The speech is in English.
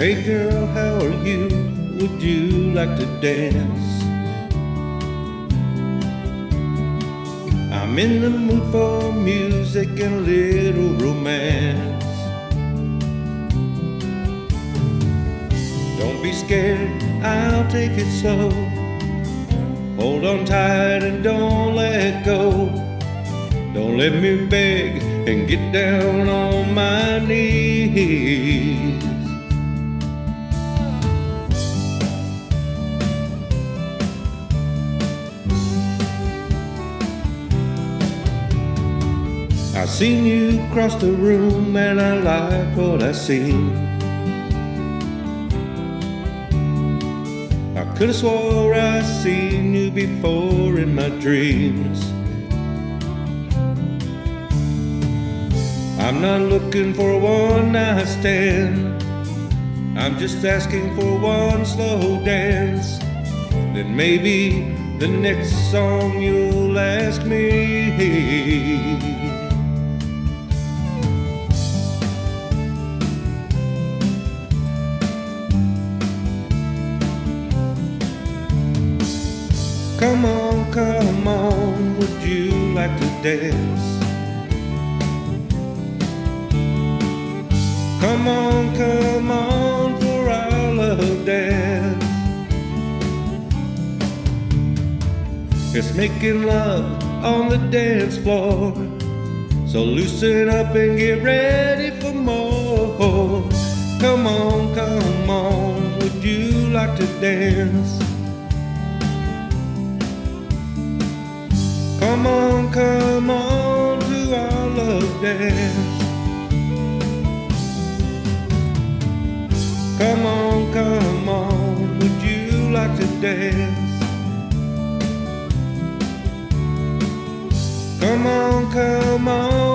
Hey girl, how are you? Would you like to dance? I'm in the mood for music and a little romance. Don't be scared, I'll take it slow. Hold on tight and don't let go. Don't let me beg and get down on my knees. I seen you cross the room and I like what I seen. I could have swore I seen you before in my dreams. I'm not looking for a one night stand. I'm just asking for one slow dance. Then maybe the next song you'll ask me. Come on, come on, would you like to dance? Come on, come on, for our love dance. It's making love on the dance floor. So loosen up and get ready for more. Come on, come on, would you like to dance? Come on, to our love dance. Come on, come on, would you like to dance? Come on, come on.